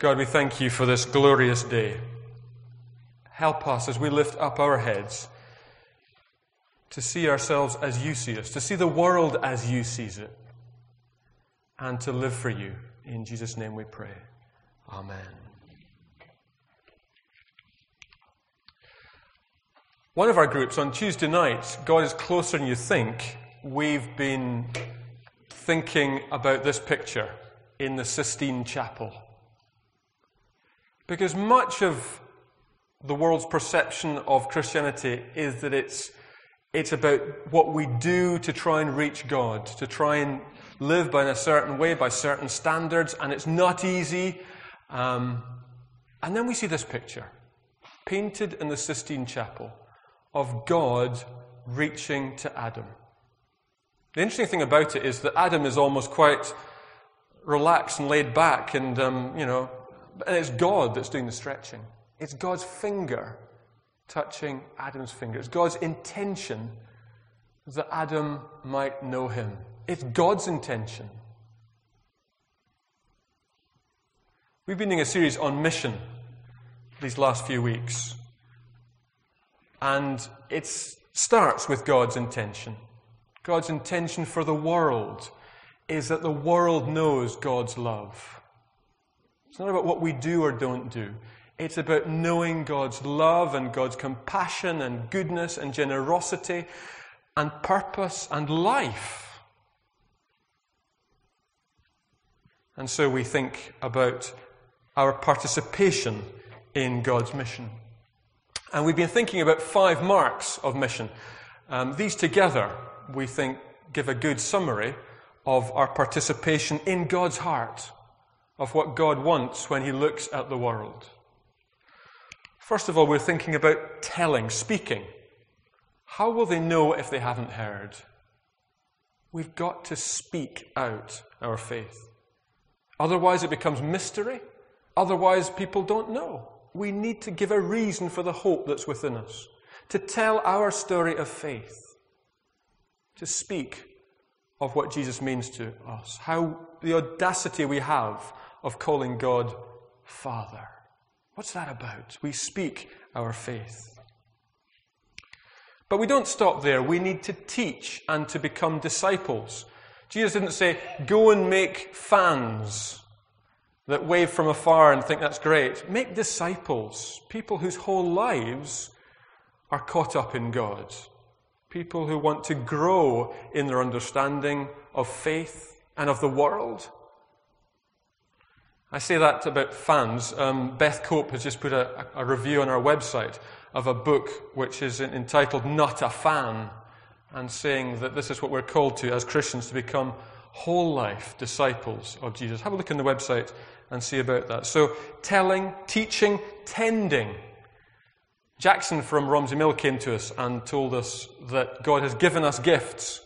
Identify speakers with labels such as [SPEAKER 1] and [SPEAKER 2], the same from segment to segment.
[SPEAKER 1] God, we thank you for this glorious day. Help us as we lift up our heads to see ourselves as you see us, to see the world as you sees it, and to live for you. In Jesus' name we pray. Amen. One of our groups on Tuesday night, God is closer than you think, we've been thinking about this picture in the Sistine Chapel. Because much of the world's perception of Christianity is that it's, it's about what we do to try and reach God, to try and live by a certain way, by certain standards, and it's not easy. Um, and then we see this picture, painted in the Sistine Chapel, of God reaching to Adam. The interesting thing about it is that Adam is almost quite relaxed and laid back, and, um, you know, and it's God that's doing the stretching. It's God's finger touching Adam's finger. It's God's intention that Adam might know him. It's God's intention. We've been doing a series on mission these last few weeks. And it starts with God's intention. God's intention for the world is that the world knows God's love. It's not about what we do or don't do. It's about knowing God's love and God's compassion and goodness and generosity and purpose and life. And so we think about our participation in God's mission. And we've been thinking about five marks of mission. Um, these together, we think, give a good summary of our participation in God's heart of what God wants when He looks at the world. First of all, we're thinking about telling, speaking. How will they know if they haven't heard? We've got to speak out our faith. Otherwise, it becomes mystery. Otherwise, people don't know. We need to give a reason for the hope that's within us, to tell our story of faith, to speak of what Jesus means to us, how the audacity we have of calling God Father. What's that about? We speak our faith. But we don't stop there. We need to teach and to become disciples. Jesus didn't say, go and make fans that wave from afar and think that's great. Make disciples, people whose whole lives are caught up in God, people who want to grow in their understanding of faith and of the world I say that about fans. Um, Beth Cope has just put a, a, review on our website of a book which is entitled Not a Fan, and saying that this is what we're called to as Christians to become whole life disciples of Jesus. Have a look on the website and see about that. So, telling, teaching, tending. Jackson from Romsey Mill came to us and told us that God has given us gifts.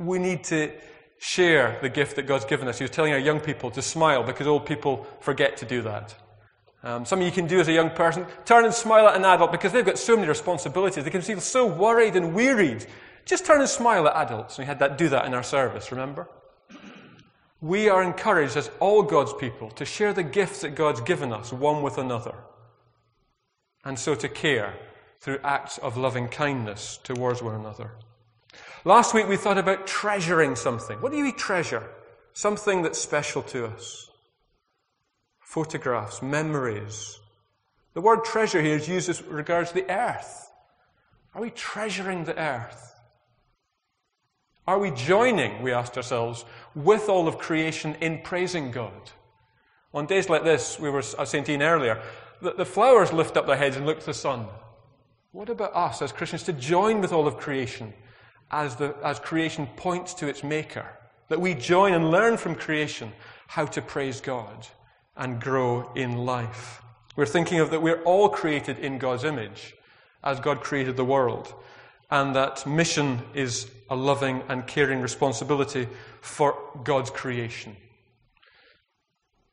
[SPEAKER 1] We need to share the gift that God's given us. He was telling our young people to smile because old people forget to do that. Um, something you can do as a young person, turn and smile at an adult because they've got so many responsibilities. They can feel so worried and wearied. Just turn and smile at adults. We had that do that in our service, remember? We are encouraged as all God's people to share the gifts that God's given us one with another. And so to care through acts of loving kindness towards one another. Last week we thought about treasuring something. What do we treasure? Something that's special to us. Photographs, memories. The word treasure here is used as regards the earth. Are we treasuring the earth? Are we joining, we asked ourselves, with all of creation in praising God? On days like this, we were, saying to Ian earlier, the, the flowers lift up their heads and look to the sun. What about us as Christians to join with all of creation as, the, as creation points to its maker. That we join and learn from creation how to praise God and grow in life. We're thinking of that we're all created in God's image, as God created the world, and that mission is a loving and caring responsibility for God's creation.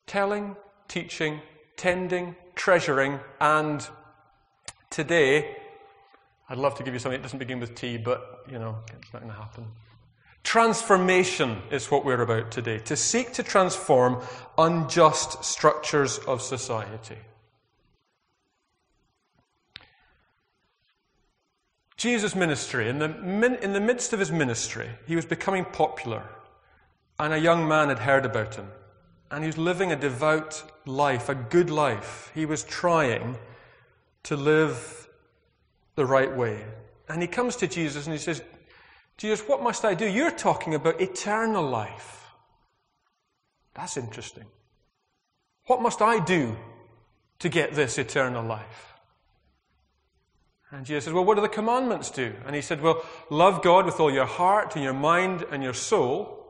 [SPEAKER 1] Telling, teaching, tending, treasuring, and today I'd love to give you something that doesn't begin with T, but, you know, it's not going to happen. Transformation is what we're about today, to seek to transform unjust structures of society. Jesus' ministry, in the, in the midst of his ministry, he was becoming popular, and a young man had heard about him. And he was living a devout life, a good life. He was trying to live the right way. And he comes to Jesus and he says, Jesus, what must I do? You're talking about eternal life. That's interesting. What must I do to get this eternal life? And Jesus says, Well, what do the commandments do? And he said, Well, love God with all your heart and your mind and your soul,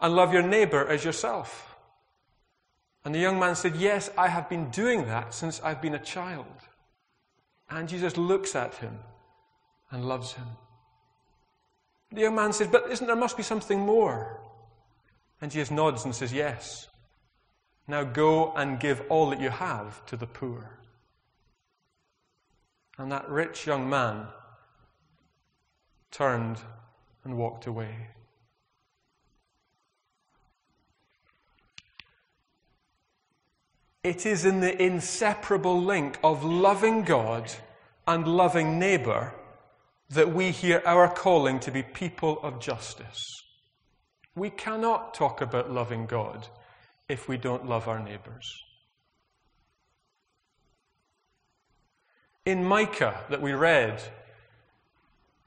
[SPEAKER 1] and love your neighbor as yourself. And the young man said, Yes, I have been doing that since I've been a child. And Jesus looks at him and loves him. The young man says, But isn't there must be something more? And Jesus nods and says, Yes. Now go and give all that you have to the poor. And that rich young man turned and walked away. It is in the inseparable link of loving God and loving neighbour that we hear our calling to be people of justice. We cannot talk about loving God if we don't love our neighbours. in Micah that we read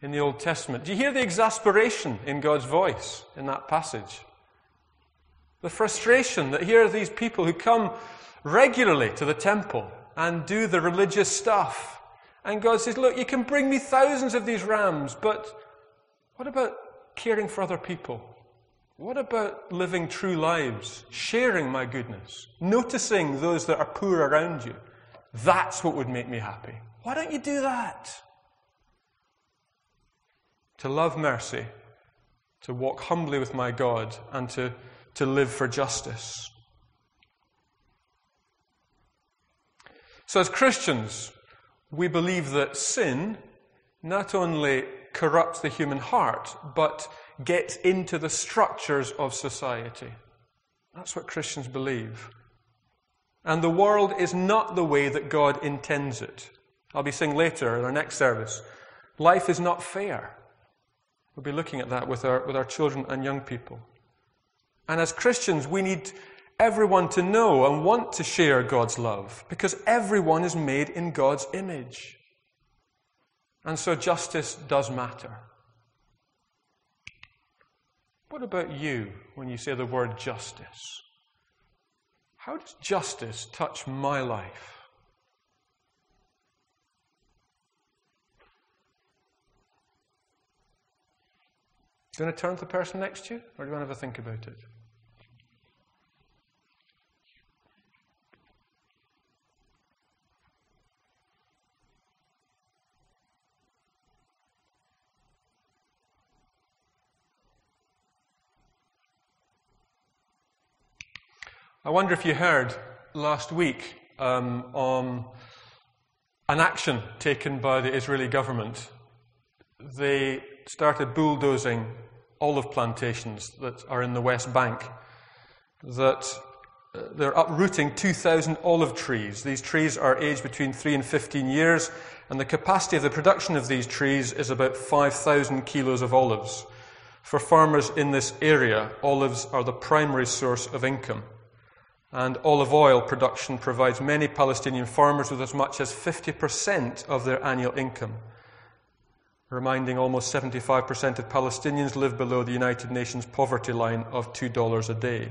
[SPEAKER 1] in the Old Testament. Do you hear the exasperation in God's voice in that passage? The frustration that here are these people who come regularly to the temple and do the religious stuff. And God says, Look, you can bring me thousands of these rams, but what about caring for other people? What about living true lives, sharing my goodness, noticing those that are poor around you? That's what would make me happy. Why don't you do that? To love mercy, to walk humbly with my God, and to, to live for justice. So, as Christians, we believe that sin not only corrupts the human heart, but gets into the structures of society. That's what Christians believe. And the world is not the way that God intends it. I'll be saying later in our next service. Life is not fair. We'll be looking at that with our, with our children and young people. And as Christians, we need everyone to know and want to share God's love because everyone is made in God's image. And so justice does matter. What about you when you say the word justice? How does justice touch my life? Do you want to turn to the person next to you, or do you want to have a think about it? I wonder if you heard last week um, on an action taken by the Israeli government. They started bulldozing olive plantations that are in the West Bank, that uh, they're uprooting 2,000 olive trees. These trees are aged between 3 and 15 years, and the capacity of the production of these trees is about 5,000 kilos of olives. For farmers in this area, olives are the primary source of income. And olive oil production provides many Palestinian farmers with as much as 50% of their annual income reminding almost 75% of Palestinians live below the United Nations poverty line of $2 a day.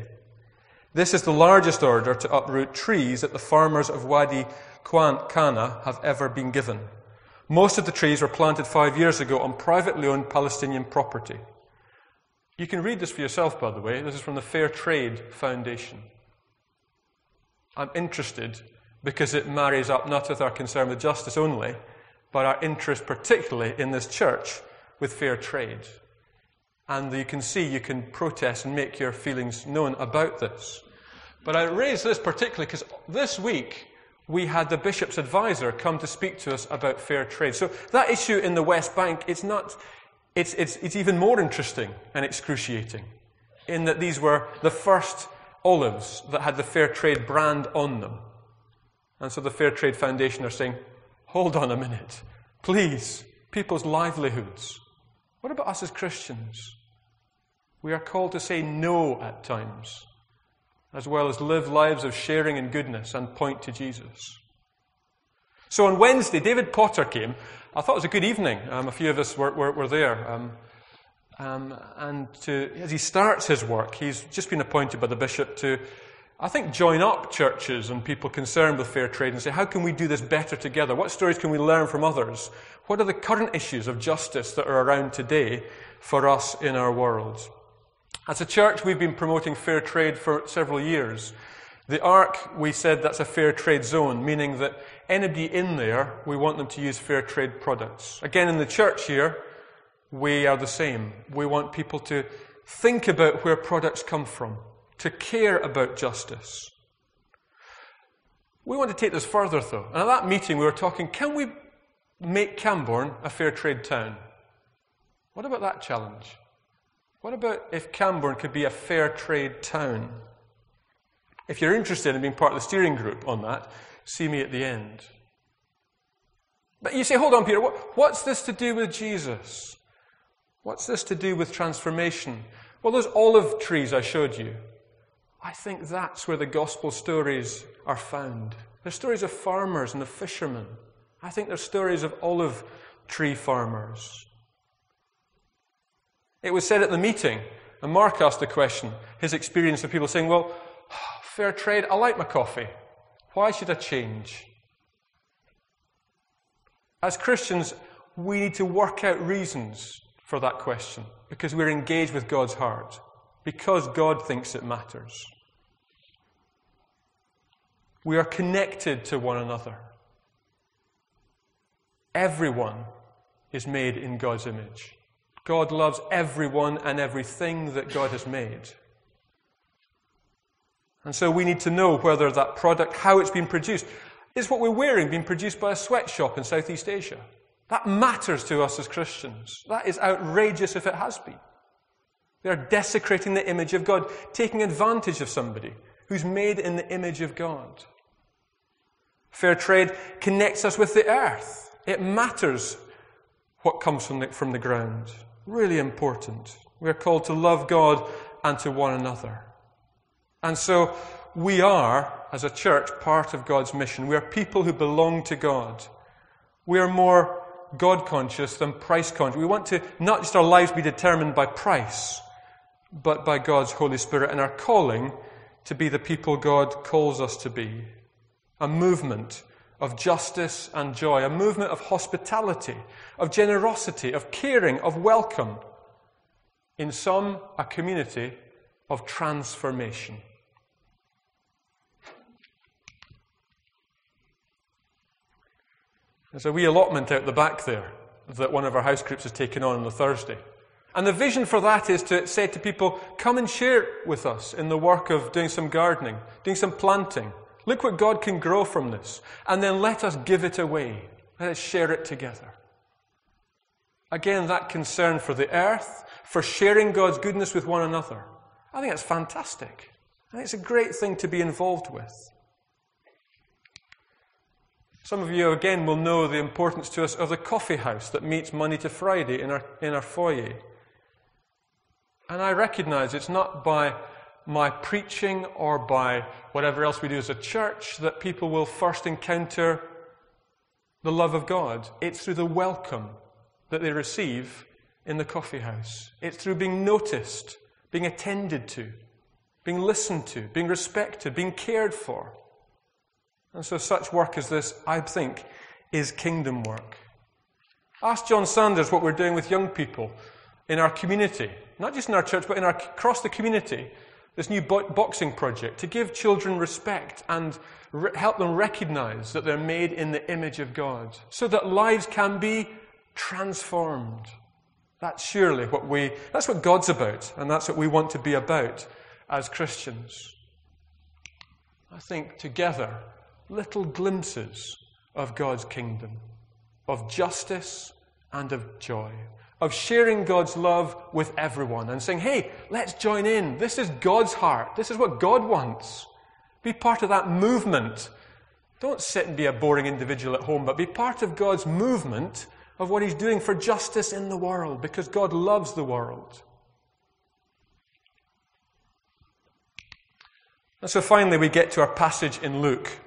[SPEAKER 1] This is the largest order to uproot trees that the farmers of Wadi Kana have ever been given. Most of the trees were planted five years ago on privately owned Palestinian property. You can read this for yourself, by the way. This is from the Fair Trade Foundation. I'm interested because it marries up not with our concern with justice only, but our interest, particularly in this church, with fair trade. And you can see you can protest and make your feelings known about this. But I raise this particularly because this week we had the bishop's advisor come to speak to us about fair trade. So that issue in the West Bank, it's not, It's, it's, it's even more interesting and excruciating in that these were the first olives that had the Fair Trade brand on them. And so the Fair Trade Foundation are saying, hold on a minute. Please, people's livelihoods. What about us as Christians? We are called to say no at times, as well as live lives of sharing and goodness and point to Jesus. So on Wednesday, David Potter came. I thought it was a good evening. Um, a few of us were, were, were there. Um, um, and to, as he starts his work, he's just been appointed by the bishop to, I think, join up churches and people concerned with fair trade and say, how can we do this better together? What stories can we learn from others? What are the current issues of justice that are around today for us in our world? As a church, we've been promoting fair trade for several years. The Ark, we said that's a fair trade zone, meaning that anybody in there, we want them to use fair trade products. Again, in the church here, we are the same. We want people to think about where products come from, to care about justice. We want to take this further, though. And at that meeting, we were talking can we make Cambourne a fair trade town? What about that challenge? What about if Cambourne could be a fair trade town? If you're interested in being part of the steering group on that, see me at the end. But you say, hold on, Peter, what's this to do with Jesus? What's this to do with transformation? Well, those olive trees I showed you, I think that's where the gospel stories are found. They're stories of farmers and of fishermen. I think they're stories of olive tree farmers. It was said at the meeting, and Mark asked the question, his experience of people saying, Well, fair trade, I like my coffee. Why should I change? As Christians, we need to work out reasons for that question because we're engaged with God's heart, because God thinks it matters. We are connected to one another. Everyone is made in God's image. God loves everyone and everything that God has made. And so we need to know whether that product, how it's been produced, is what we're wearing being produced by a sweatshop in Southeast Asia? That matters to us as Christians. That is outrageous if it has been. They are desecrating the image of God, taking advantage of somebody who's made in the image of God. Fair trade connects us with the earth. It matters what comes from the, from the ground. Really important. We are called to love God and to one another. And so we are, as a church, part of God's mission. We are people who belong to God. We are more God conscious than price conscious. We want to not just our lives be determined by price, but by God's Holy Spirit and our calling to be the people God calls us to be. A movement of justice and joy, a movement of hospitality, of generosity, of caring, of welcome. In some, a community of transformation. There's a wee allotment out the back there that one of our house groups has taken on on the Thursday. And the vision for that is to say to people, come and share with us in the work of doing some gardening, doing some planting. Look what God can grow from this. And then let us give it away. Let us share it together. Again, that concern for the earth, for sharing God's goodness with one another. I think that's fantastic. I think it's a great thing to be involved with. Some of you, again, will know the importance to us of the coffee house that meets Monday to Friday in our, in our foyer. And I recognize it's not by my preaching or by whatever else we do as a church that people will first encounter the love of God. It's through the welcome that they receive in the coffee house. It's through being noticed, being attended to, being listened to, being respected, being cared for. And so, such work as this, I think, is kingdom work. Ask John Sanders what we're doing with young people in our community, not just in our church, but in our, across the community. This new bo- boxing project to give children respect and re- help them recognize that they're made in the image of God, so that lives can be transformed. That's surely what we, that's what God's about, and that's what we want to be about as Christians. I think together little glimpses of God's kingdom, of justice and of joy, of sharing God's love with everyone and saying, hey, let's join in. This is God's heart. This is what God wants. Be part of that movement. Don't sit and be a boring individual at home, but be part of God's movement of what He's doing for justice in the world because God loves the world. And so finally, we get to our passage in Luke.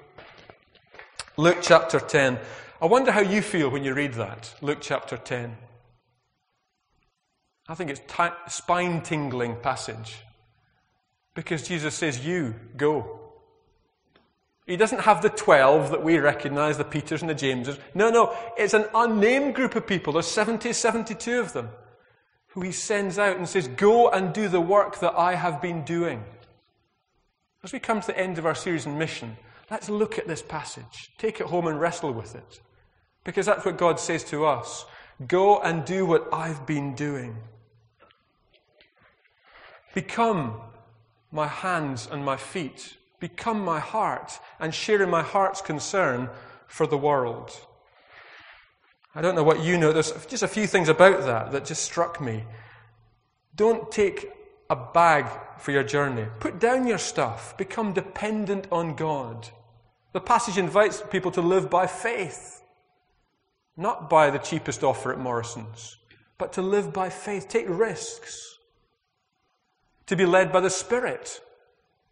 [SPEAKER 1] Luke chapter 10. I wonder how you feel when you read that. Luke chapter 10. I think it's spine tingling passage because Jesus says, You go. He doesn't have the 12 that we recognize, the Peters and the Jameses. No, no, it's an unnamed group of people. There's 70, 72 of them who he sends out and says, Go and do the work that I have been doing. As we come to the end of our series on mission, let's look at this passage, take it home and wrestle with it. Because that's what God says to us Go and do what I've been doing. Become my hands and my feet. Become my heart and share in my heart's concern for the world. I don't know what you know. There's just a few things about that that just struck me. Don't take a bag for your journey. Put down your stuff. Become dependent on God. The passage invites people to live by faith, not by the cheapest offer at Morrison's, but to live by faith. Take risks to be led by the Spirit.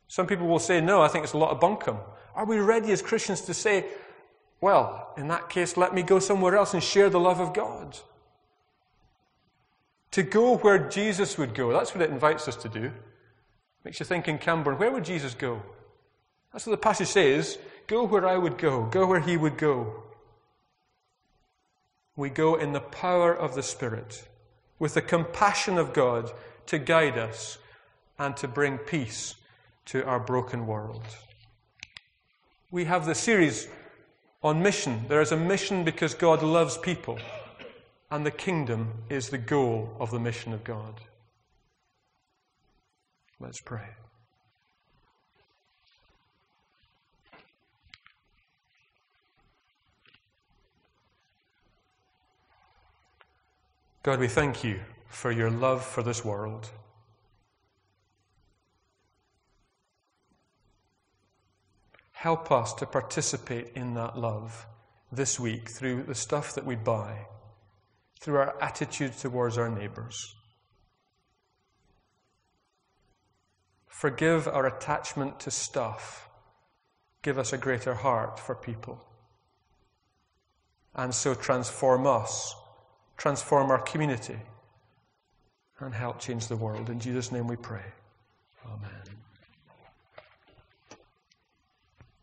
[SPEAKER 1] Some people will say, no, I think it's a lot of bunkum. Are we ready as Christians to say, well, in that case, let me go somewhere else and share the love of God? To go where Jesus would go. That's what it invites us to do. Makes you think in Cambourne, where would Jesus go? That's what the passage says. Go where I would go. Go where he would go. We go in the power of the Spirit, with the compassion of God to guide us and to bring peace to our broken world. We have the series on mission. There is a mission because God loves people, and the kingdom is the goal of the mission of God. Let's pray. God, we thank you for your love for this world. Help us to participate in that love this week through the stuff that we buy, through our attitude towards our neighbours. Forgive our attachment to stuff. Give us a greater heart for people. And so transform us, transform our community, and help change the world. In Jesus' name we pray. Amen.